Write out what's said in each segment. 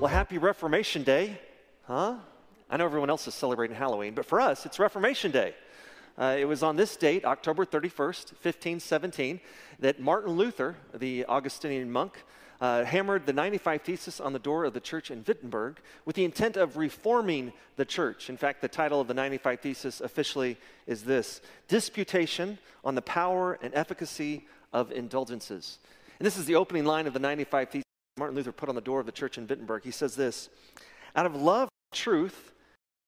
Well, happy Reformation Day, huh? I know everyone else is celebrating Halloween, but for us, it's Reformation Day. Uh, it was on this date, October 31st, 1517, that Martin Luther, the Augustinian monk, uh, hammered the 95 Thesis on the door of the church in Wittenberg with the intent of reforming the church. In fact, the title of the 95 Thesis officially is this Disputation on the Power and Efficacy of Indulgences. And this is the opening line of the 95 Thesis. Martin Luther put on the door of the church in Wittenberg. He says this Out of love for truth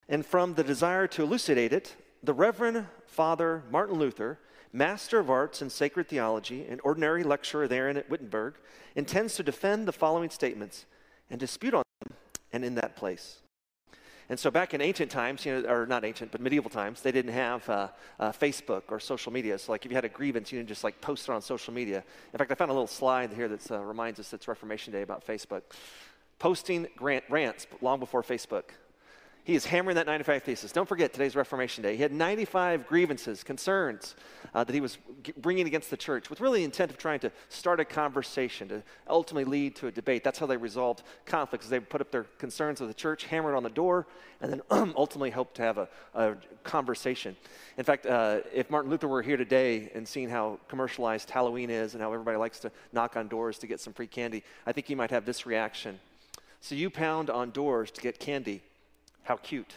and from the desire to elucidate it, the Reverend Father Martin Luther, Master of Arts in Sacred Theology and ordinary lecturer therein at Wittenberg, intends to defend the following statements and dispute on them and in that place. And so back in ancient times, you know, or not ancient, but medieval times, they didn't have uh, uh, Facebook or social media. So like if you had a grievance, you didn't just like post it on social media. In fact, I found a little slide here that uh, reminds us it's Reformation Day about Facebook. Posting grant, rants long before Facebook. He is hammering that 95 thesis. Don't forget today's Reformation Day. He had 95 grievances, concerns uh, that he was bringing against the church with really intent of trying to start a conversation to ultimately lead to a debate. That's how they resolved conflicts. They put up their concerns with the church, hammered on the door, and then ultimately hoped to have a, a conversation. In fact, uh, if Martin Luther were here today and seeing how commercialized Halloween is and how everybody likes to knock on doors to get some free candy, I think he might have this reaction. So you pound on doors to get candy how cute.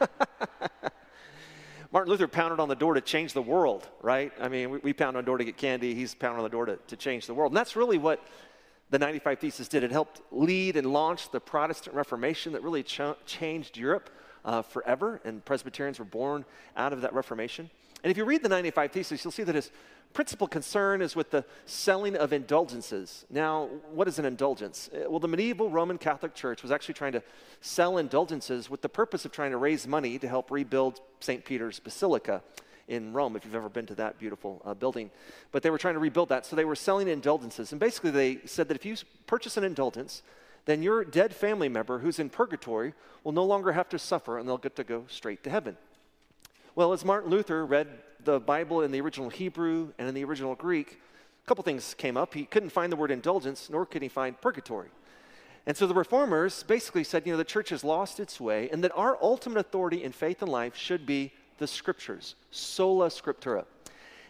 Martin Luther pounded on the door to change the world, right? I mean, we, we pound on the door to get candy, he's pounding on the door to, to change the world. And that's really what the 95 Thesis did. It helped lead and launch the Protestant Reformation that really ch- changed Europe uh, forever, and Presbyterians were born out of that Reformation. And if you read the 95 Theses, you'll see that his principal concern is with the selling of indulgences. Now, what is an indulgence? Uh, well, the medieval Roman Catholic Church was actually trying to sell indulgences with the purpose of trying to raise money to help rebuild St. Peter's Basilica in Rome, if you've ever been to that beautiful uh, building. But they were trying to rebuild that, so they were selling indulgences. And basically, they said that if you purchase an indulgence, then your dead family member who's in purgatory will no longer have to suffer and they'll get to go straight to heaven. Well, as Martin Luther read the Bible in the original Hebrew and in the original Greek, a couple things came up. He couldn't find the word indulgence, nor could he find purgatory. And so the reformers basically said, you know, the church has lost its way, and that our ultimate authority in faith and life should be the scriptures, sola scriptura.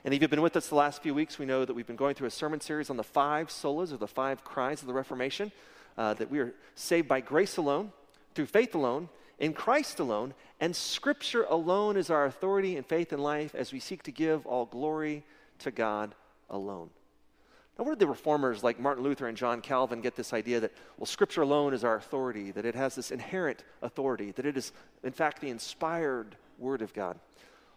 And if you've been with us the last few weeks, we know that we've been going through a sermon series on the five solas or the five cries of the Reformation, uh, that we are saved by grace alone, through faith alone, in Christ alone, and Scripture alone is our authority in faith and life as we seek to give all glory to God alone. Now, where did the reformers like Martin Luther and John Calvin get this idea that, well, Scripture alone is our authority, that it has this inherent authority, that it is, in fact, the inspired Word of God?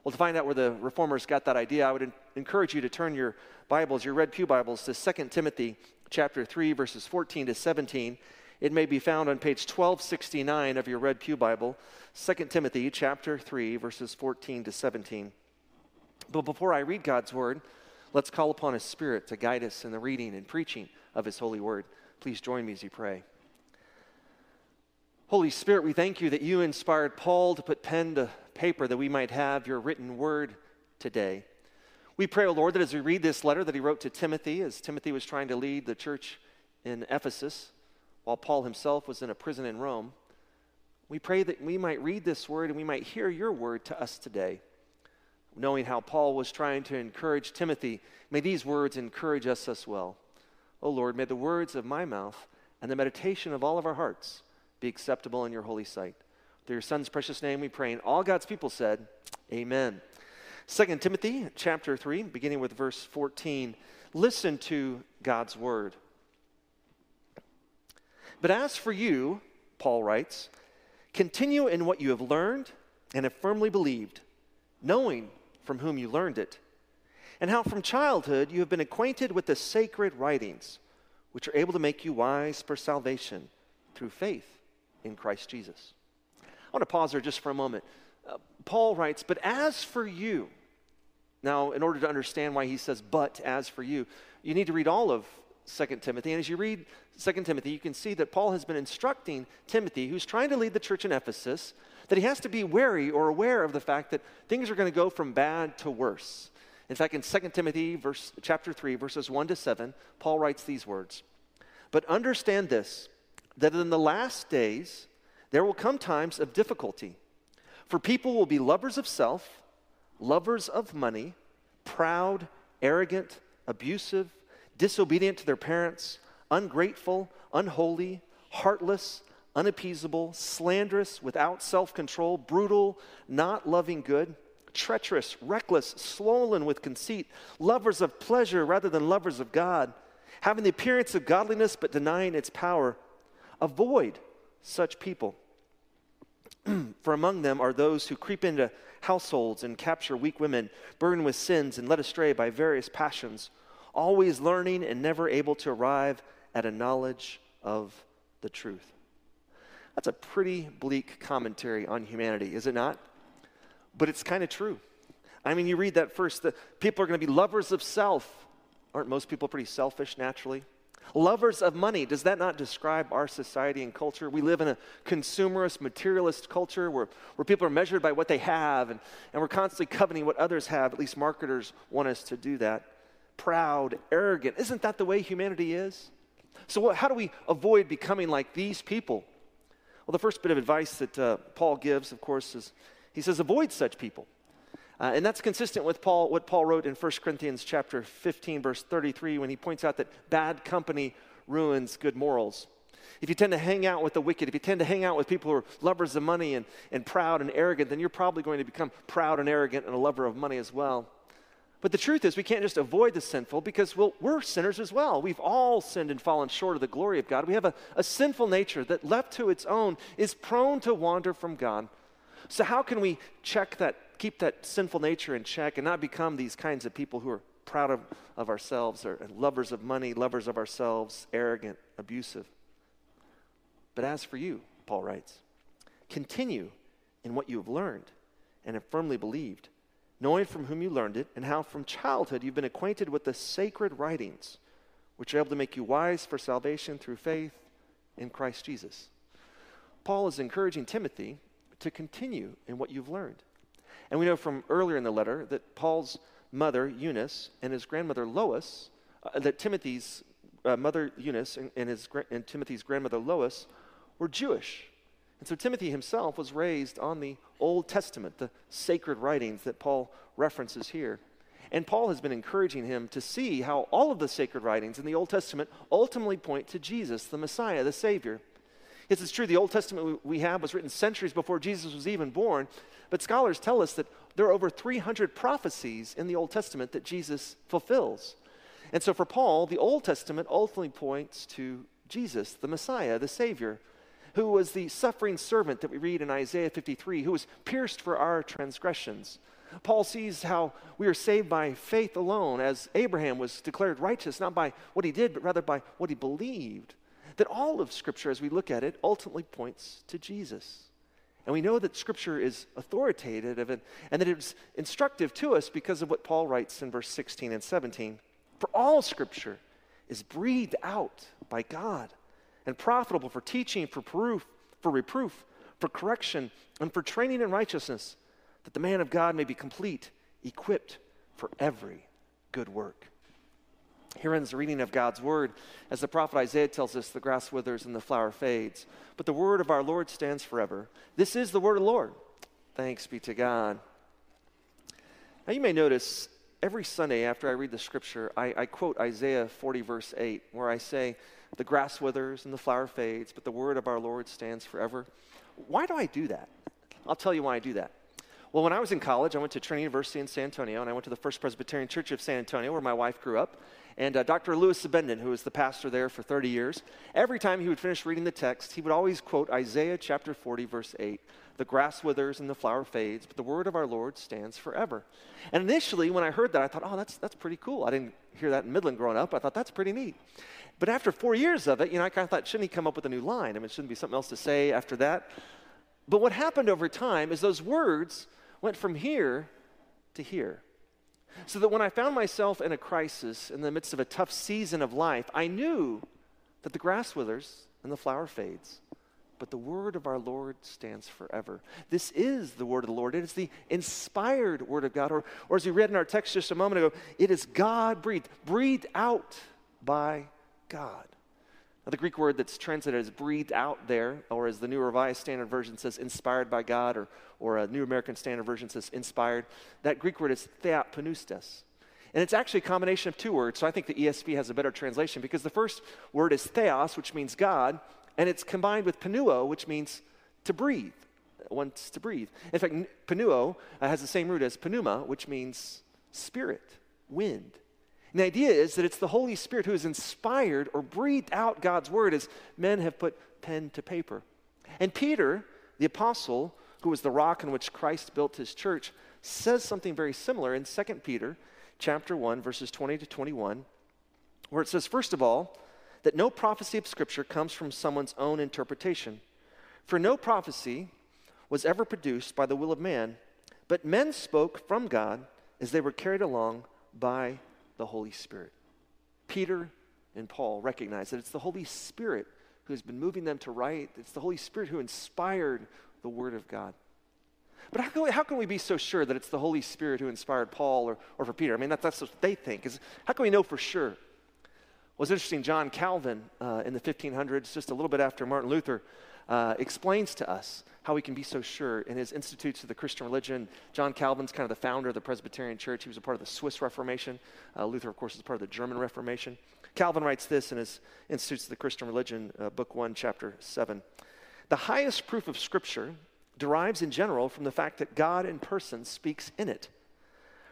Well, to find out where the reformers got that idea, I would encourage you to turn your Bibles, your Red Pew Bibles, to 2 Timothy chapter 3, verses 14 to 17. It may be found on page 1269 of your Red Pew Bible, 2 Timothy chapter 3, verses 14 to 17. But before I read God's word, let's call upon His Spirit to guide us in the reading and preaching of His holy word. Please join me as you pray. Holy Spirit, we thank you that you inspired Paul to put pen to paper that we might have your written word today. We pray, O oh Lord, that as we read this letter that he wrote to Timothy, as Timothy was trying to lead the church in Ephesus, while Paul himself was in a prison in Rome. We pray that we might read this word and we might hear your word to us today. Knowing how Paul was trying to encourage Timothy, may these words encourage us as well. O oh Lord, may the words of my mouth and the meditation of all of our hearts be acceptable in your holy sight. Through your Son's precious name we pray. And all God's people said, Amen. 2 Timothy chapter 3, beginning with verse 14. Listen to God's word. But as for you, Paul writes, continue in what you have learned and have firmly believed, knowing from whom you learned it, and how from childhood you have been acquainted with the sacred writings, which are able to make you wise for salvation through faith in Christ Jesus. I want to pause there just for a moment. Uh, Paul writes, But as for you, now, in order to understand why he says, but as for you, you need to read all of 2 Timothy. And as you read 2 Timothy, you can see that Paul has been instructing Timothy, who's trying to lead the church in Ephesus, that he has to be wary or aware of the fact that things are going to go from bad to worse. In fact, in 2 Timothy verse, chapter 3, verses 1 to 7, Paul writes these words But understand this that in the last days there will come times of difficulty. For people will be lovers of self, lovers of money, proud, arrogant, abusive, disobedient to their parents, ungrateful, unholy, heartless, unappeasable, slanderous, without self control, brutal, not loving good, treacherous, reckless, swollen with conceit, lovers of pleasure rather than lovers of God, having the appearance of godliness but denying its power. Avoid such people. For among them are those who creep into households and capture weak women, burdened with sins and led astray by various passions, always learning and never able to arrive at a knowledge of the truth. That's a pretty bleak commentary on humanity, is it not? But it's kind of true. I mean, you read that first, that people are going to be lovers of self. Aren't most people pretty selfish naturally? Lovers of money, does that not describe our society and culture? We live in a consumerist, materialist culture where, where people are measured by what they have, and, and we're constantly coveting what others have. At least marketers want us to do that. Proud, arrogant. Isn't that the way humanity is? So, what, how do we avoid becoming like these people? Well, the first bit of advice that uh, Paul gives, of course, is he says, avoid such people. Uh, and that's consistent with Paul, what Paul wrote in 1 Corinthians chapter 15, verse 33, when he points out that bad company ruins good morals. If you tend to hang out with the wicked, if you tend to hang out with people who are lovers of money and, and proud and arrogant, then you're probably going to become proud and arrogant and a lover of money as well. But the truth is, we can't just avoid the sinful because well, we're sinners as well. We've all sinned and fallen short of the glory of God. We have a, a sinful nature that, left to its own, is prone to wander from God. So, how can we check that, keep that sinful nature in check and not become these kinds of people who are proud of, of ourselves or lovers of money, lovers of ourselves, arrogant, abusive? But as for you, Paul writes, continue in what you have learned and have firmly believed knowing from whom you learned it, and how from childhood you've been acquainted with the sacred writings, which are able to make you wise for salvation through faith in Christ Jesus. Paul is encouraging Timothy to continue in what you've learned. And we know from earlier in the letter that Paul's mother, Eunice, and his grandmother, Lois, uh, that Timothy's uh, mother, Eunice, and, and, his, and Timothy's grandmother, Lois, were Jewish. And so Timothy himself was raised on the Old Testament, the sacred writings that Paul references here. And Paul has been encouraging him to see how all of the sacred writings in the Old Testament ultimately point to Jesus, the Messiah, the Savior. Yes, it's true, the Old Testament we have was written centuries before Jesus was even born, but scholars tell us that there are over 300 prophecies in the Old Testament that Jesus fulfills. And so for Paul, the Old Testament ultimately points to Jesus, the Messiah, the Savior, who was the suffering servant that we read in Isaiah 53, who was pierced for our transgressions. Paul sees how we are saved by faith alone, as Abraham was declared righteous, not by what he did, but rather by what he believed. That all of Scripture, as we look at it, ultimately points to Jesus. And we know that Scripture is authoritative and, and that it's instructive to us because of what Paul writes in verse 16 and 17. For all Scripture is breathed out by God and profitable for teaching, for proof, for reproof, for correction, and for training in righteousness, that the man of God may be complete, equipped for every good work. Here ends the reading of God's word. As the prophet Isaiah tells us, the grass withers and the flower fades, but the word of our Lord stands forever. This is the word of the Lord. Thanks be to God. Now, you may notice every Sunday after I read the scripture, I, I quote Isaiah 40, verse 8, where I say, the grass withers and the flower fades, but the word of our Lord stands forever. Why do I do that? I'll tell you why I do that. Well, when I was in college, I went to Trinity University in San Antonio, and I went to the First Presbyterian Church of San Antonio, where my wife grew up. And uh, Dr. Louis Zbinden, who was the pastor there for 30 years, every time he would finish reading the text, he would always quote Isaiah chapter 40, verse 8 The grass withers and the flower fades, but the word of our Lord stands forever. And initially, when I heard that, I thought, oh, that's, that's pretty cool. I didn't hear that in Midland growing up. I thought, that's pretty neat. But after four years of it, you know, I kind of thought, shouldn't he come up with a new line? I mean, shouldn't be something else to say after that? But what happened over time is those words went from here to here. So that when I found myself in a crisis in the midst of a tough season of life, I knew that the grass withers and the flower fades, but the word of our Lord stands forever. This is the word of the Lord. It is the inspired word of God. Or, or as we read in our text just a moment ago, it is God breathed, breathed out by God. The Greek word that's translated as breathed out there, or as the New Revised Standard Version says, inspired by God, or, or a New American Standard Version says, inspired, that Greek word is theopneustos. And it's actually a combination of two words, so I think the ESV has a better translation because the first word is theos, which means God, and it's combined with pneuo, which means to breathe, wants to breathe. In fact, pneuo uh, has the same root as pneuma, which means spirit, wind. And the idea is that it's the Holy Spirit who has inspired or breathed out God's word as men have put pen to paper. And Peter, the apostle, who was the rock on which Christ built his church, says something very similar in 2 Peter chapter 1 verses 20 to 21 where it says first of all that no prophecy of scripture comes from someone's own interpretation. For no prophecy was ever produced by the will of man, but men spoke from God as they were carried along by the Holy Spirit. Peter and Paul recognize that it's the Holy Spirit who has been moving them to write. It's the Holy Spirit who inspired the Word of God. But how can, we, how can we be so sure that it's the Holy Spirit who inspired Paul or, or for Peter? I mean, that, that's what they think. Is, how can we know for sure? Well, it's interesting, John Calvin uh, in the 1500s, just a little bit after Martin Luther, uh, explains to us how we can be so sure in his Institutes of the Christian Religion. John Calvin's kind of the founder of the Presbyterian Church. He was a part of the Swiss Reformation. Uh, Luther, of course, is part of the German Reformation. Calvin writes this in his Institutes of the Christian Religion, uh, Book 1, Chapter 7. The highest proof of Scripture derives in general from the fact that God in person speaks in it.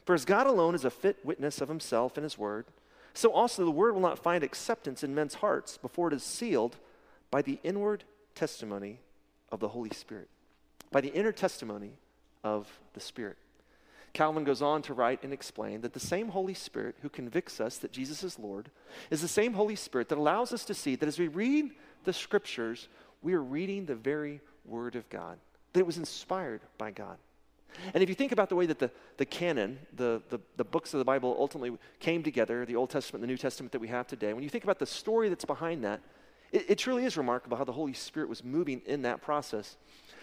For as God alone is a fit witness of himself in his word, so also the word will not find acceptance in men's hearts before it is sealed by the inward testimony of the Holy Spirit, by the inner testimony of the Spirit. Calvin goes on to write and explain that the same Holy Spirit who convicts us that Jesus is Lord is the same Holy Spirit that allows us to see that as we read the scriptures, we are reading the very Word of God, that it was inspired by God. And if you think about the way that the, the canon, the, the, the books of the Bible ultimately came together, the Old Testament, the New Testament that we have today, when you think about the story that's behind that, it, it truly is remarkable how the Holy Spirit was moving in that process.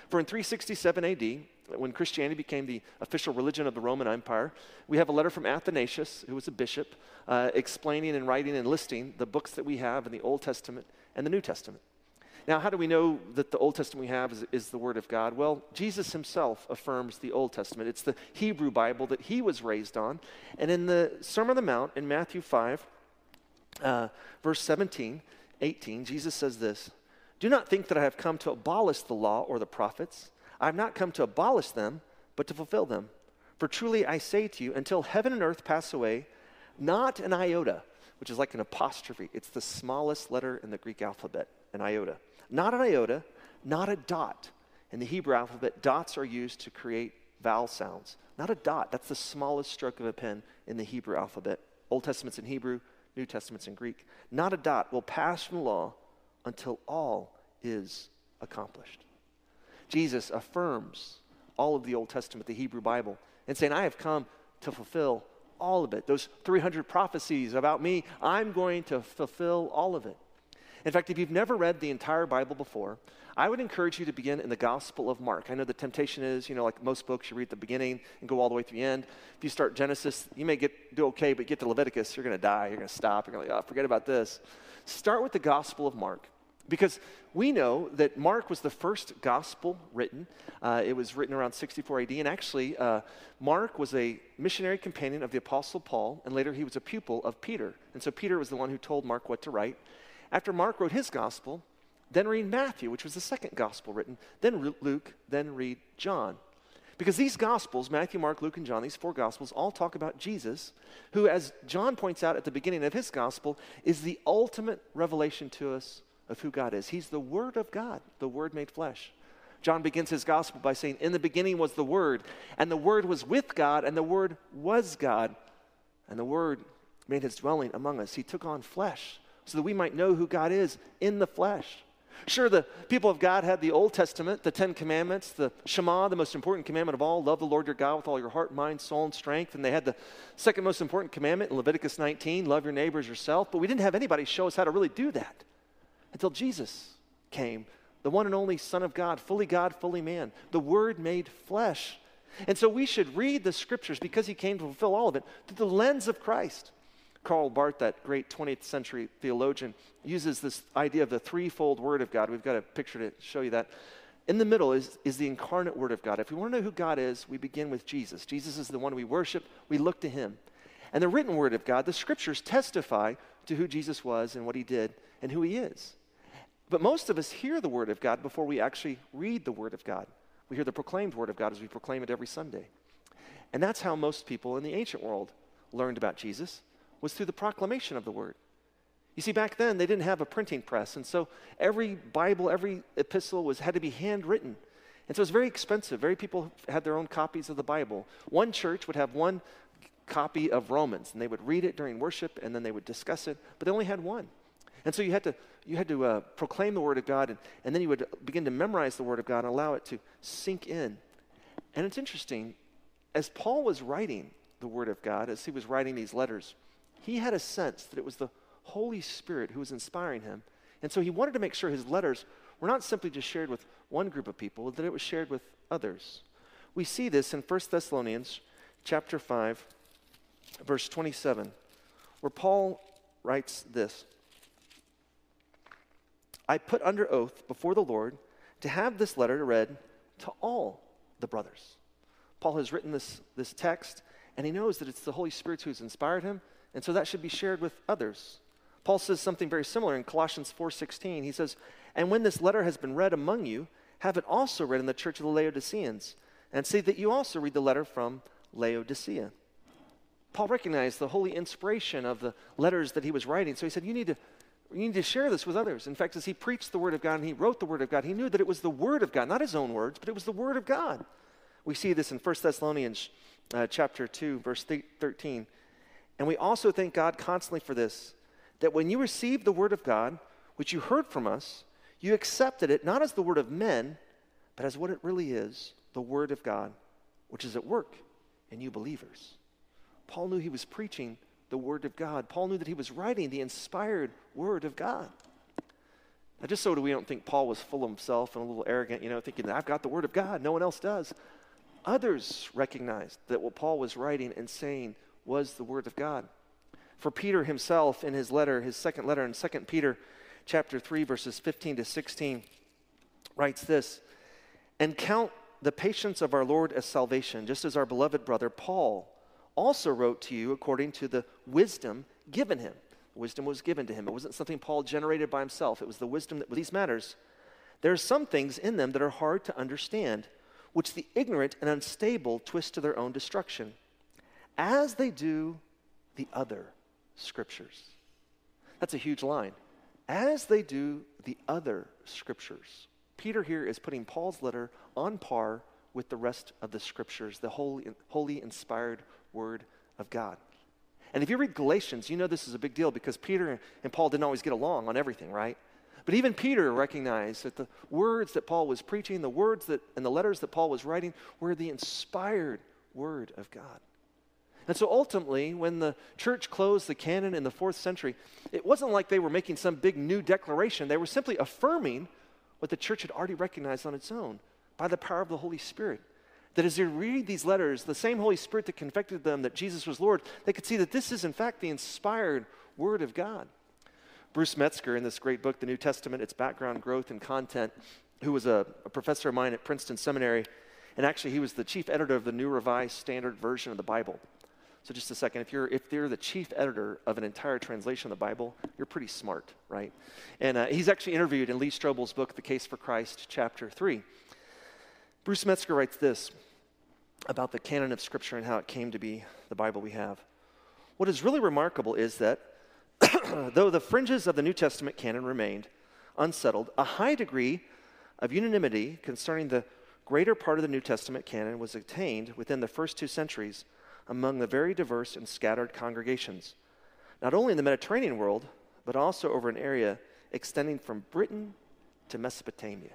For in 367 AD, when Christianity became the official religion of the Roman Empire, we have a letter from Athanasius, who was a bishop, uh, explaining and writing and listing the books that we have in the Old Testament and the New Testament. Now, how do we know that the Old Testament we have is, is, the Word of God? Well, Jesus himself affirms the Old Testament. It's the Hebrew Bible that he was raised on. And in the Sermon on the Mount in Matthew 5, uh, verse 17, 18, Jesus says this Do not think that I have come to abolish the law or the prophets. I have not come to abolish them, but to fulfill them. For truly I say to you, until heaven and earth pass away, not an iota, which is like an apostrophe, it's the smallest letter in the Greek alphabet, an iota. Not an iota, not a dot. In the Hebrew alphabet, dots are used to create vowel sounds. Not a dot, that's the smallest stroke of a pen in the Hebrew alphabet. Old Testament's in Hebrew, New Testament's in Greek. Not a dot will pass from the law until all is accomplished. Jesus affirms all of the Old Testament, the Hebrew Bible, and saying, I have come to fulfill all of it. Those 300 prophecies about me, I'm going to fulfill all of it. In fact, if you've never read the entire Bible before, I would encourage you to begin in the Gospel of Mark. I know the temptation is, you know, like most books, you read the beginning and go all the way to the end. If you start Genesis, you may get do okay, but get to Leviticus, you're going to die. You're going to stop. You're going to like, oh, forget about this. Start with the Gospel of Mark. Because we know that Mark was the first gospel written. Uh, it was written around 64 AD. And actually, uh, Mark was a missionary companion of the Apostle Paul, and later he was a pupil of Peter. And so Peter was the one who told Mark what to write. After Mark wrote his gospel, then read Matthew, which was the second gospel written, then Luke, then read John. Because these gospels, Matthew, Mark, Luke, and John, these four gospels, all talk about Jesus, who, as John points out at the beginning of his gospel, is the ultimate revelation to us of who God is. He's the Word of God, the Word made flesh. John begins his gospel by saying, In the beginning was the Word, and the Word was with God, and the Word was God, and the Word made his dwelling among us. He took on flesh so that we might know who God is in the flesh. Sure, the people of God had the Old Testament, the Ten Commandments, the Shema, the most important commandment of all love the Lord your God with all your heart, mind, soul, and strength. And they had the second most important commandment in Leviticus 19 love your neighbors yourself. But we didn't have anybody show us how to really do that until Jesus came, the one and only Son of God, fully God, fully man, the Word made flesh. And so we should read the scriptures because he came to fulfill all of it through the lens of Christ Karl Barth, that great 20th century theologian, uses this idea of the threefold Word of God. We've got a picture to show you that. In the middle is, is the incarnate Word of God. If we want to know who God is, we begin with Jesus. Jesus is the one we worship, we look to Him. And the written Word of God, the scriptures testify to who Jesus was and what He did and who He is. But most of us hear the Word of God before we actually read the Word of God. We hear the proclaimed Word of God as we proclaim it every Sunday. And that's how most people in the ancient world learned about Jesus was through the proclamation of the word. You see, back then they didn't have a printing press, and so every Bible, every epistle was had to be handwritten. And so it was very expensive. Very people had their own copies of the Bible. One church would have one copy of Romans, and they would read it during worship, and then they would discuss it, but they only had one. And so you had to, you had to uh, proclaim the Word of God, and, and then you would begin to memorize the Word of God and allow it to sink in. And it's interesting, as Paul was writing the Word of God, as he was writing these letters, he had a sense that it was the Holy Spirit who was inspiring him. And so he wanted to make sure his letters were not simply just shared with one group of people, that it was shared with others. We see this in 1 Thessalonians chapter 5, verse 27, where Paul writes this I put under oath before the Lord to have this letter read to all the brothers. Paul has written this, this text, and he knows that it's the Holy Spirit who's inspired him, and so that should be shared with others. Paul says something very similar in Colossians 4:16. He says, "And when this letter has been read among you, have it also read in the church of the Laodiceans, and see that you also read the letter from Laodicea." Paul recognized the holy inspiration of the letters that he was writing, so he said, "You need to you need to share this with others. In fact, as he preached the Word of God and he wrote the Word of God, he knew that it was the Word of God, not his own words, but it was the Word of God. We see this in 1 Thessalonians uh, chapter 2, verse 13. And we also thank God constantly for this that when you received the word of God, which you heard from us, you accepted it not as the word of men, but as what it really is the word of God, which is at work in you believers. Paul knew he was preaching the word of God. Paul knew that he was writing the inspired word of God. Now, just so we don't think Paul was full of himself and a little arrogant, you know, thinking that I've got the word of God, no one else does. Others recognized that what Paul was writing and saying was the word of God. For Peter himself in his letter, his second letter in 2 Peter chapter 3 verses 15 to 16 writes this, "And count the patience of our Lord as salvation, just as our beloved brother Paul also wrote to you according to the wisdom given him." Wisdom was given to him. It wasn't something Paul generated by himself. It was the wisdom that with these matters. There are some things in them that are hard to understand, which the ignorant and unstable twist to their own destruction as they do the other scriptures. That's a huge line. As they do the other scriptures. Peter here is putting Paul's letter on par with the rest of the scriptures, the holy, holy inspired word of God. And if you read Galatians, you know this is a big deal because Peter and Paul didn't always get along on everything, right? But even Peter recognized that the words that Paul was preaching, the words that and the letters that Paul was writing were the inspired word of God. And so ultimately, when the church closed the canon in the fourth century, it wasn't like they were making some big new declaration. They were simply affirming what the church had already recognized on its own by the power of the Holy Spirit. That as they read these letters, the same Holy Spirit that convicted them that Jesus was Lord, they could see that this is, in fact, the inspired Word of God. Bruce Metzger, in this great book, The New Testament, Its Background, Growth, and Content, who was a, a professor of mine at Princeton Seminary, and actually he was the chief editor of the New Revised Standard Version of the Bible. So just a second, if you're if you're the chief editor of an entire translation of the Bible, you're pretty smart, right? And uh, he's actually interviewed in Lee Strobel's book, The Case for Christ, chapter three. Bruce Metzger writes this about the canon of Scripture and how it came to be the Bible we have. What is really remarkable is that though the fringes of the New Testament canon remained unsettled, a high degree of unanimity concerning the greater part of the New Testament canon was attained within the first two centuries among the very diverse and scattered congregations, not only in the Mediterranean world, but also over an area extending from Britain to Mesopotamia.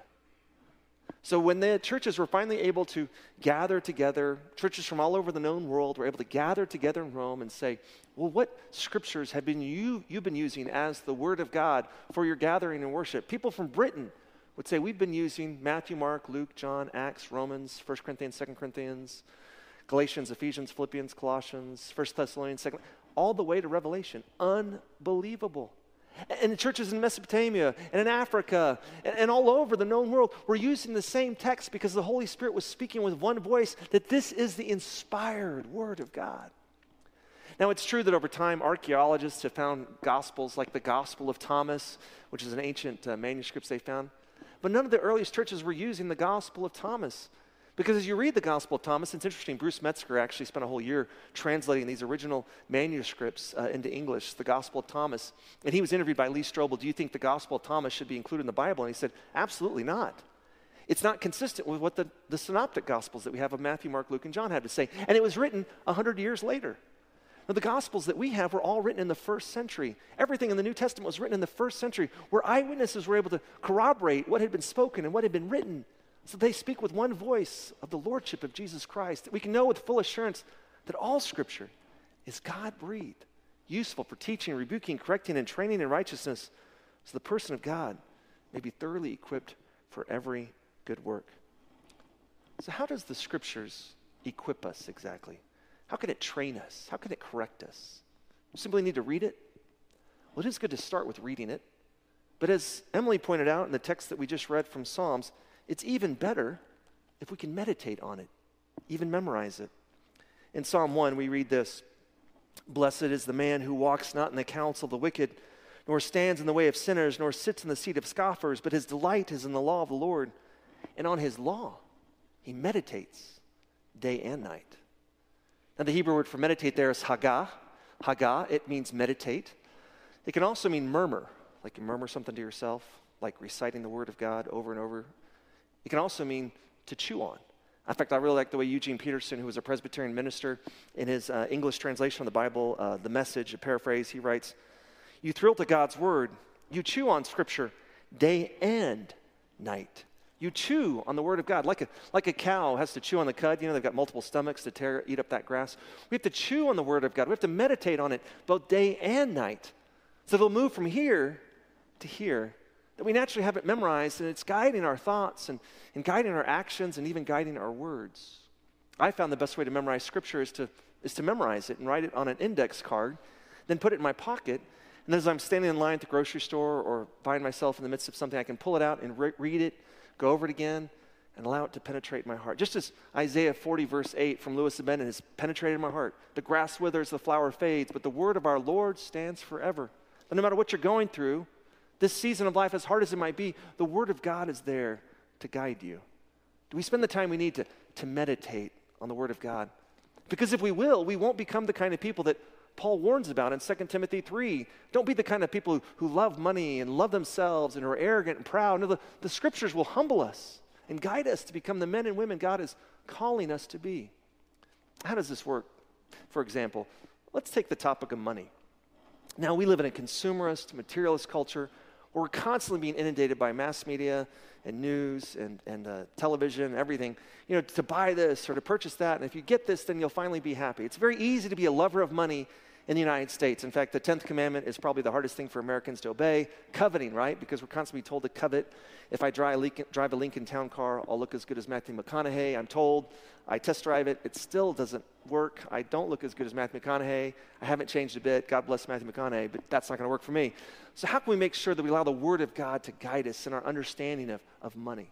So, when the churches were finally able to gather together, churches from all over the known world were able to gather together in Rome and say, Well, what scriptures have been you, you've been using as the Word of God for your gathering and worship? People from Britain would say, We've been using Matthew, Mark, Luke, John, Acts, Romans, 1 Corinthians, 2 Corinthians, Galatians, Ephesians, Philippians, Colossians, 1 Thessalonians, 2. all the way to Revelation. Unbelievable. And the churches in Mesopotamia and in Africa and, and, all over the known world were using the same text because the Holy Spirit was speaking with one voice that this is the inspired Word of God. Now, it's true that over time, archaeologists have found gospels like the Gospel of Thomas, which is an ancient uh, manuscripts they found. But none of the earliest churches were using the Gospel of Thomas. Because as you read the Gospel of Thomas, it's interesting. Bruce Metzger actually spent a whole year translating these original manuscripts uh, into English, the Gospel of Thomas. And he was interviewed by Lee Strobel Do you think the Gospel of Thomas should be included in the Bible? And he said, Absolutely not. It's not consistent with what the, the synoptic Gospels that we have of Matthew, Mark, Luke, and John had to say. And it was written 100 years later. Now, the Gospels that we have were all written in the first century. Everything in the New Testament was written in the first century, where eyewitnesses were able to corroborate what had been spoken and what had been written. So they speak with one voice of the Lordship of Jesus Christ, that we can know with full assurance that all Scripture is God breathed, useful for teaching, rebuking, correcting, and training in righteousness, so the person of God may be thoroughly equipped for every good work. So, how does the Scriptures equip us exactly? How can it train us? How can it correct us? We simply need to read it. Well, it is good to start with reading it. But as Emily pointed out in the text that we just read from Psalms, it's even better if we can meditate on it, even memorize it. In Psalm 1, we read this Blessed is the man who walks not in the counsel of the wicked, nor stands in the way of sinners, nor sits in the seat of scoffers, but his delight is in the law of the Lord. And on his law he meditates day and night. Now, the Hebrew word for meditate there is hagah. Hagah, it means meditate. It can also mean murmur, like you murmur something to yourself, like reciting the word of God over and over. It can also mean to chew on. In fact, I really like the way Eugene Peterson, who was a Presbyterian minister, in his uh, English translation of the Bible, uh, the message, a paraphrase, he writes, You thrill to God's word, you chew on scripture day and night. You chew on the word of God like a, like a cow has to chew on the cud. You know, they've got multiple stomachs to tear, eat up that grass. We have to chew on the word of God. We have to meditate on it both day and night. So it'll move from here to here. That we naturally have it memorized and it's guiding our thoughts and, and guiding our actions and even guiding our words. I found the best way to memorize scripture is to, is to memorize it and write it on an index card, then put it in my pocket. And as I'm standing in line at the grocery store or find myself in the midst of something, I can pull it out and re- read it go over it again, and allow it to penetrate my heart. Just as Isaiah 40, verse 8 from Louis Zbinden has penetrated my heart. The grass withers, the flower fades, but the word of our Lord stands forever. But no matter what you're going through, this season of life, as hard as it might be, the word of God is there to guide you. Do we spend the time we need to, to meditate on the word of God? Because if we will, we won't become the kind of people that Paul warns about in 2 Timothy 3. Don't be the kind of people who, who love money and love themselves and are arrogant and proud. No, the, the scriptures will humble us and guide us to become the men and women God is calling us to be. How does this work? For example, let's take the topic of money. Now, we live in a consumerist, materialist culture we're constantly being inundated by mass media and news and, and uh, television and everything, you know, to buy this or to purchase that. And if you get this, then you'll finally be happy. It's very easy to be a lover of money in the United States. In fact, the 10th commandment is probably the hardest thing for Americans to obey coveting, right? Because we're constantly told to covet. If I drive a, Lincoln, drive a Lincoln Town Car, I'll look as good as Matthew McConaughey. I'm told. I test drive it. It still doesn't work. I don't look as good as Matthew McConaughey. I haven't changed a bit. God bless Matthew McConaughey, but that's not going to work for me. So, how can we make sure that we allow the Word of God to guide us in our understanding of, of money?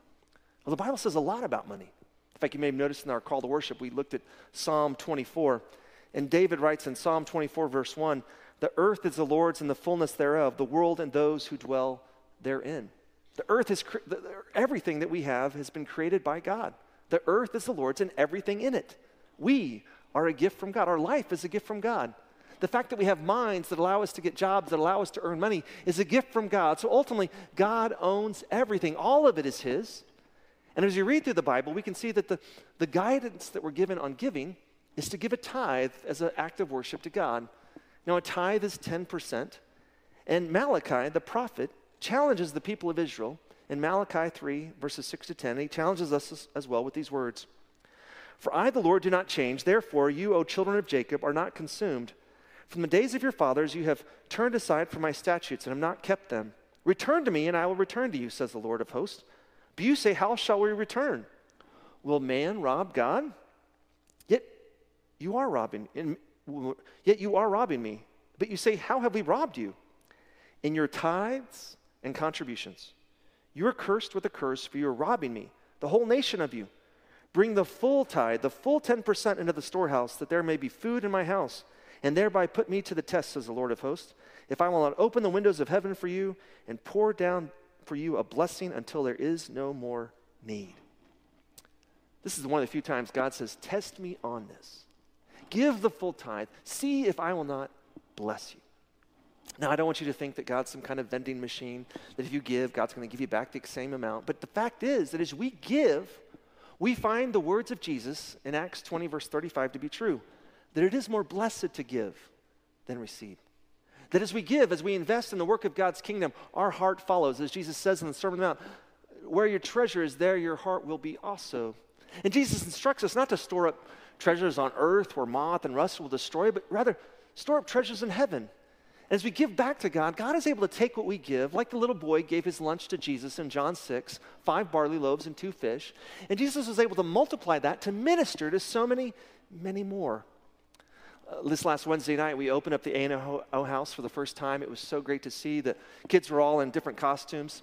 Well, the Bible says a lot about money. In fact, you may have noticed in our call to worship, we looked at Psalm 24. And David writes in Psalm 24, verse 1 The earth is the Lord's and the fullness thereof, the world and those who dwell therein. The earth is, everything that we have has been created by God. The earth is the Lord's and everything in it. We are a gift from God. Our life is a gift from God. The fact that we have minds that allow us to get jobs, that allow us to earn money, is a gift from God. So ultimately, God owns everything. All of it is His. And as you read through the Bible, we can see that the, the guidance that we're given on giving is to give a tithe as an act of worship to God. Now, a tithe is 10%. And Malachi, the prophet, challenges the people of Israel in Malachi 3, verses 6 to 10. And he challenges us as, as well with these words For I, the Lord, do not change. Therefore, you, O children of Jacob, are not consumed. From the days of your fathers, you have turned aside from my statutes and have not kept them. Return to me, and I will return to you, says the Lord of hosts. But you say, How shall we return? Will man rob God? You are robbing. In, Yet you are robbing me. But you say, How have we robbed you? In your tithes and contributions. You are cursed with a curse, for you are robbing me, the whole nation of you. Bring the full tithe, the full 10% into the storehouse, that there may be food in my house, and thereby put me to the test, says the Lord of hosts, if I will not open the windows of heaven for you and pour down for you a blessing until there is no more need. This is one of the few times God says, Test me on this. Give the full tithe. See if I will not bless you. Now, I don't want you to think that God's some kind of vending machine, that if you give, God's going to give you back the same amount. But the fact is that as we give, we find the words of Jesus in Acts 20, verse 35 to be true that it is more blessed to give than receive. That as we give, as we invest in the work of God's kingdom, our heart follows. As Jesus says in the Sermon on the Mount, where your treasure is, there your heart will be also. And Jesus instructs us not to store up treasures on earth where moth and rust will destroy, but rather store up treasures in heaven. As we give back to God, God is able to take what we give, like the little boy gave his lunch to Jesus in John 6, five barley loaves and two fish. And Jesus was able to multiply that to minister to so many, many more. Uh, this last Wednesday night, we opened up the A&O house for the first time. It was so great to see. The kids were all in different costumes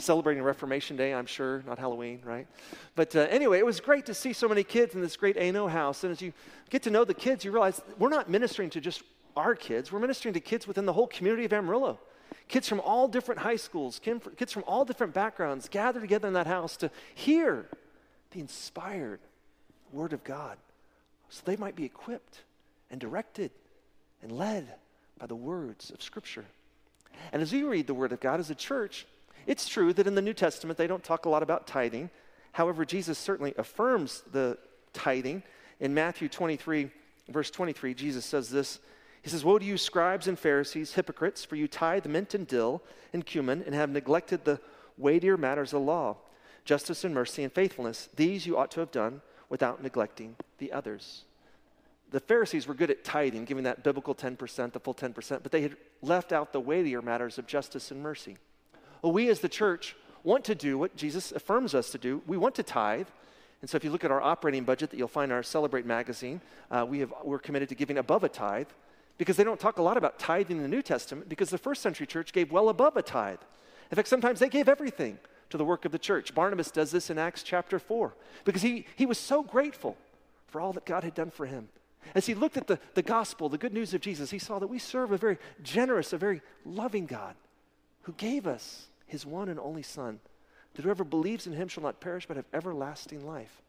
celebrating Reformation Day, I'm sure, not Halloween, right? But uh, anyway, it was great to see so many kids in this great A&O house. And as you get to know the kids, you realize we're not ministering to just our kids, we're ministering to kids within the whole community of Amarillo. Kids from all different high schools, kids from all different backgrounds gather together in that house to hear the inspired Word of God so they might be equipped and directed and led by the words of Scripture. And as we read the Word of God as a church, it's true that in the New Testament they don't talk a lot about tithing. However, Jesus certainly affirms the tithing. In Matthew 23, verse 23, Jesus says this He says, Woe to you, scribes and Pharisees, hypocrites, for you tithe mint and dill and cumin and have neglected the weightier matters of law, justice and mercy and faithfulness. These you ought to have done without neglecting the others. The Pharisees were good at tithing, giving that biblical 10%, the full 10%, but they had left out the weightier matters of justice and mercy. Well, we as the church want to do what Jesus affirms us to do. We want to tithe. And so if you look at our operating budget that you'll find in our Celebrate magazine, uh, we have, we're committed to giving above a tithe because they don't talk a lot about tithing in the New Testament because the first century church gave well above a tithe. In fact, sometimes they gave everything to the work of the church. Barnabas does this in Acts chapter 4 because he, he was so grateful for all that God had done for him. As he looked at the, the gospel, the good news of Jesus, he saw that we serve a very generous, a very loving God who gave us his one and only Son, that whoever believes in him shall not perish but have everlasting life.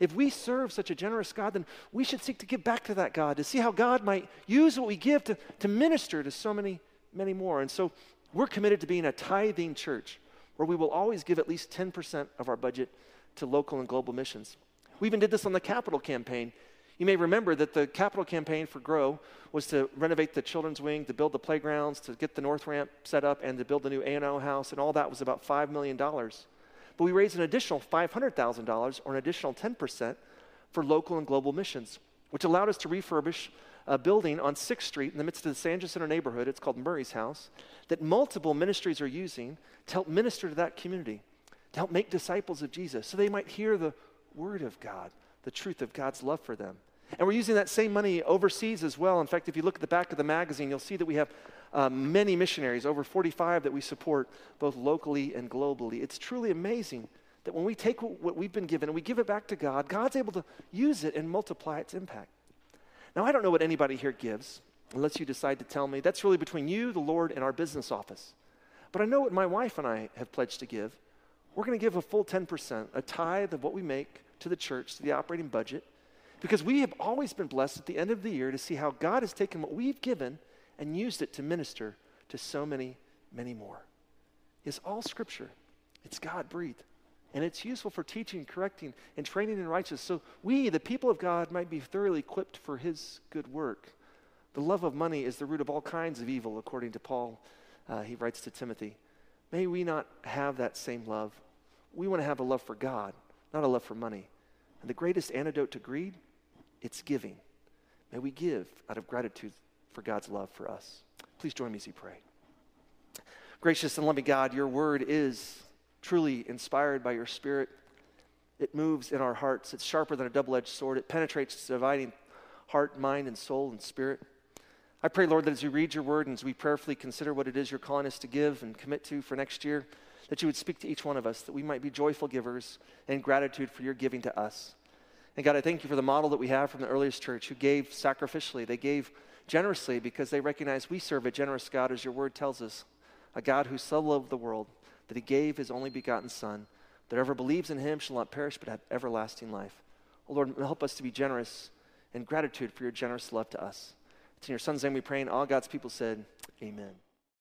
If we serve such a generous God, then we should seek to give back to that God, to see how God might use what we give to, to minister to so many, many more. And so we're committed to being a tithing church where we will always give at least 10% of our budget to local and global missions. We even did this on the capital campaign. You may remember that the capital campaign for GROW was to renovate the children's wing, to build the playgrounds, to get the north ramp set up, and to build the new A&O house, and all that was about $5 million. But we raised an additional $500,000, or an additional 10%, for local and global missions, which allowed us to refurbish a building on 6th Street in the midst of the San Jacinto neighborhood. It's called Murray's House, that multiple ministries are using to help minister to that community, to help make disciples of Jesus, so they might hear the Word of God the truth of God's love for them. And we're using that same money overseas as well. In fact, if you look at the back of the magazine, you'll see that we have uh, many missionaries, over 45 that we support both locally and globally. It's truly amazing that when we take what we've been given and we give it back to God, God's able to use it and multiply its impact. Now, I don't know what anybody here gives, unless you decide to tell me. That's really between you, the Lord, and our business office. But I know what my wife and I have pledged to give. We're going to give a full 10%, a tithe of what we make to the church, to the operating budget, because we have always been blessed at the end of the year to see how God has taken what we've given and used it to minister to so many, many more. It's all scripture, it's God breathed. And it's useful for teaching, correcting, and training in righteousness. So we, the people of God, might be thoroughly equipped for his good work. The love of money is the root of all kinds of evil, according to Paul. Uh, he writes to Timothy. May we not have that same love. We want to have a love for God, not a love for money. And the greatest antidote to greed, it's giving. May we give out of gratitude for God's love for us. Please join me as we pray. Gracious and loving God, your word is truly inspired by your spirit. It moves in our hearts. It's sharper than a double edged sword. It penetrates, dividing heart, mind, and soul and spirit. I pray, Lord, that as we read your word and as we prayerfully consider what it is you're calling us to give and commit to for next year, that you would speak to each one of us, that we might be joyful givers and gratitude for your giving to us. And God, I thank you for the model that we have from the earliest church who gave sacrificially. They gave generously because they recognize we serve a generous God, as your word tells us, a God who so loved the world that he gave his only begotten Son, that whoever believes in him shall not perish but have everlasting life. Oh Lord, help us to be generous and gratitude for your generous love to us. It's in your Son's name we pray, and all God's people said, Amen.